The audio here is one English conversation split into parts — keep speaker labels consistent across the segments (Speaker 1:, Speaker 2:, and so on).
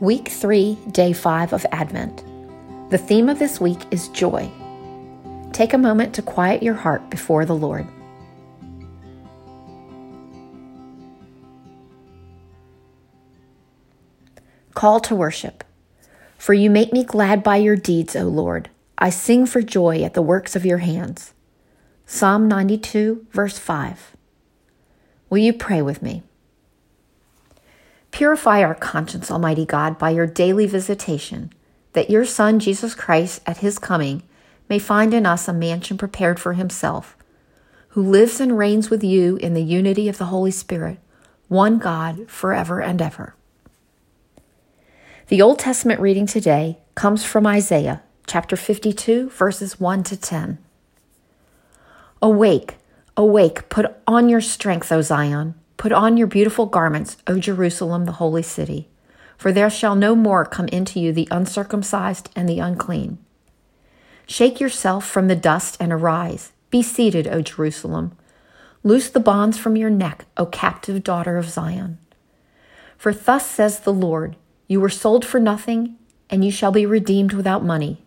Speaker 1: Week 3, Day 5 of Advent. The theme of this week is joy. Take a moment to quiet your heart before the Lord. Call to worship. For you make me glad by your deeds, O Lord. I sing for joy at the works of your hands. Psalm 92, verse 5. Will you pray with me? Purify our conscience, Almighty God, by your daily visitation, that your Son, Jesus Christ, at his coming, may find in us a mansion prepared for himself, who lives and reigns with you in the unity of the Holy Spirit, one God, forever and ever. The Old Testament reading today comes from Isaiah chapter 52, verses 1 to 10. Awake, awake, put on your strength, O Zion. Put on your beautiful garments, O Jerusalem, the holy city, for there shall no more come into you the uncircumcised and the unclean. Shake yourself from the dust and arise. Be seated, O Jerusalem. Loose the bonds from your neck, O captive daughter of Zion. For thus says the Lord You were sold for nothing, and you shall be redeemed without money.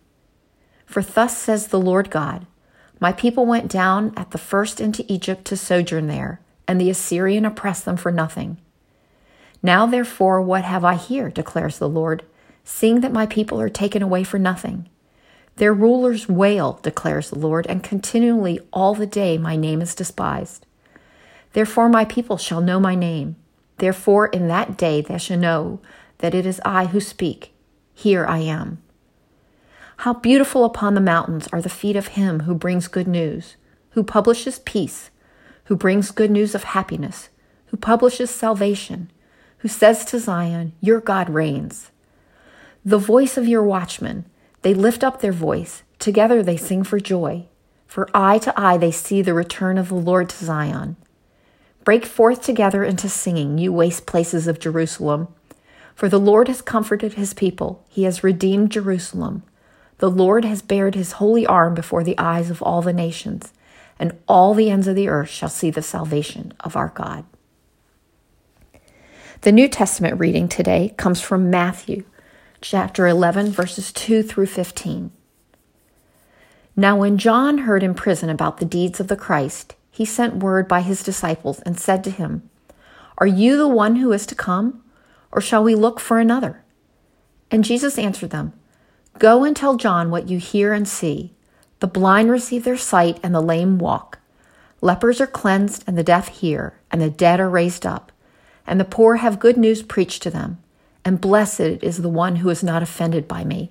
Speaker 1: For thus says the Lord God My people went down at the first into Egypt to sojourn there and the Assyrian oppressed them for nothing. Now, therefore, what have I here, declares the Lord, seeing that my people are taken away for nothing? Their rulers wail, declares the Lord, and continually all the day my name is despised. Therefore, my people shall know my name. Therefore, in that day they shall know that it is I who speak. Here I am. How beautiful upon the mountains are the feet of him who brings good news, who publishes peace who brings good news of happiness, who publishes salvation, who says to Zion, Your God reigns. The voice of your watchmen, they lift up their voice, together they sing for joy. For eye to eye they see the return of the Lord to Zion. Break forth together into singing, you waste places of Jerusalem. For the Lord has comforted his people, he has redeemed Jerusalem. The Lord has bared his holy arm before the eyes of all the nations and all the ends of the earth shall see the salvation of our God. The New Testament reading today comes from Matthew chapter 11, verses 2 through 15. Now, when John heard in prison about the deeds of the Christ, he sent word by his disciples and said to him, Are you the one who is to come, or shall we look for another? And Jesus answered them, Go and tell John what you hear and see. The blind receive their sight, and the lame walk. Lepers are cleansed, and the deaf hear, and the dead are raised up, and the poor have good news preached to them. And blessed is the one who is not offended by me.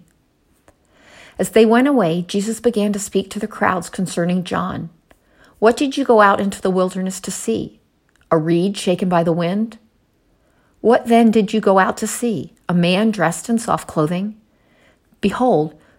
Speaker 1: As they went away, Jesus began to speak to the crowds concerning John. What did you go out into the wilderness to see? A reed shaken by the wind? What then did you go out to see? A man dressed in soft clothing? Behold,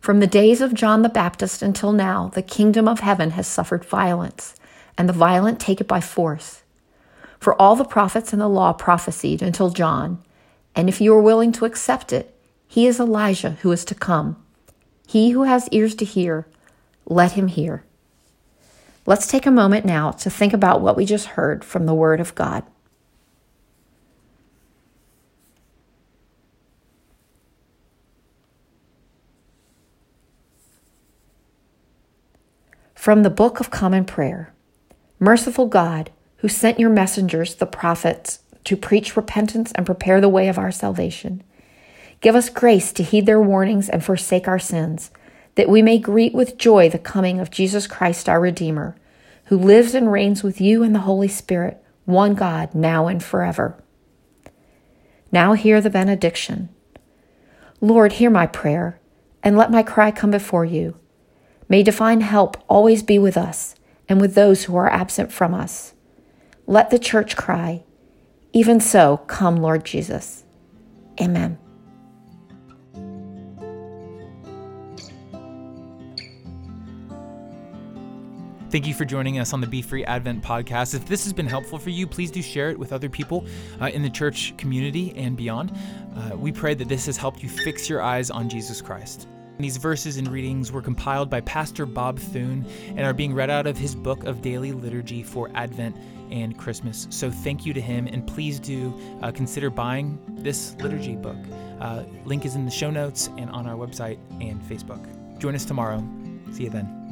Speaker 1: From the days of John the Baptist until now, the kingdom of heaven has suffered violence, and the violent take it by force. For all the prophets and the law prophesied until John, and if you are willing to accept it, he is Elijah who is to come. He who has ears to hear, let him hear. Let's take a moment now to think about what we just heard from the Word of God. From the Book of Common Prayer Merciful God, who sent your messengers, the prophets, to preach repentance and prepare the way of our salvation, give us grace to heed their warnings and forsake our sins, that we may greet with joy the coming of Jesus Christ our Redeemer, who lives and reigns with you and the Holy Spirit, one God, now and forever. Now hear the benediction. Lord, hear my prayer, and let my cry come before you. May divine help always be with us and with those who are absent from us. Let the church cry, Even so, come, Lord Jesus. Amen.
Speaker 2: Thank you for joining us on the Be Free Advent podcast. If this has been helpful for you, please do share it with other people uh, in the church community and beyond. Uh, we pray that this has helped you fix your eyes on Jesus Christ. These verses and readings were compiled by Pastor Bob Thune and are being read out of his book of daily liturgy for Advent and Christmas. So thank you to him, and please do uh, consider buying this liturgy book. Uh, link is in the show notes and on our website and Facebook. Join us tomorrow. See you then.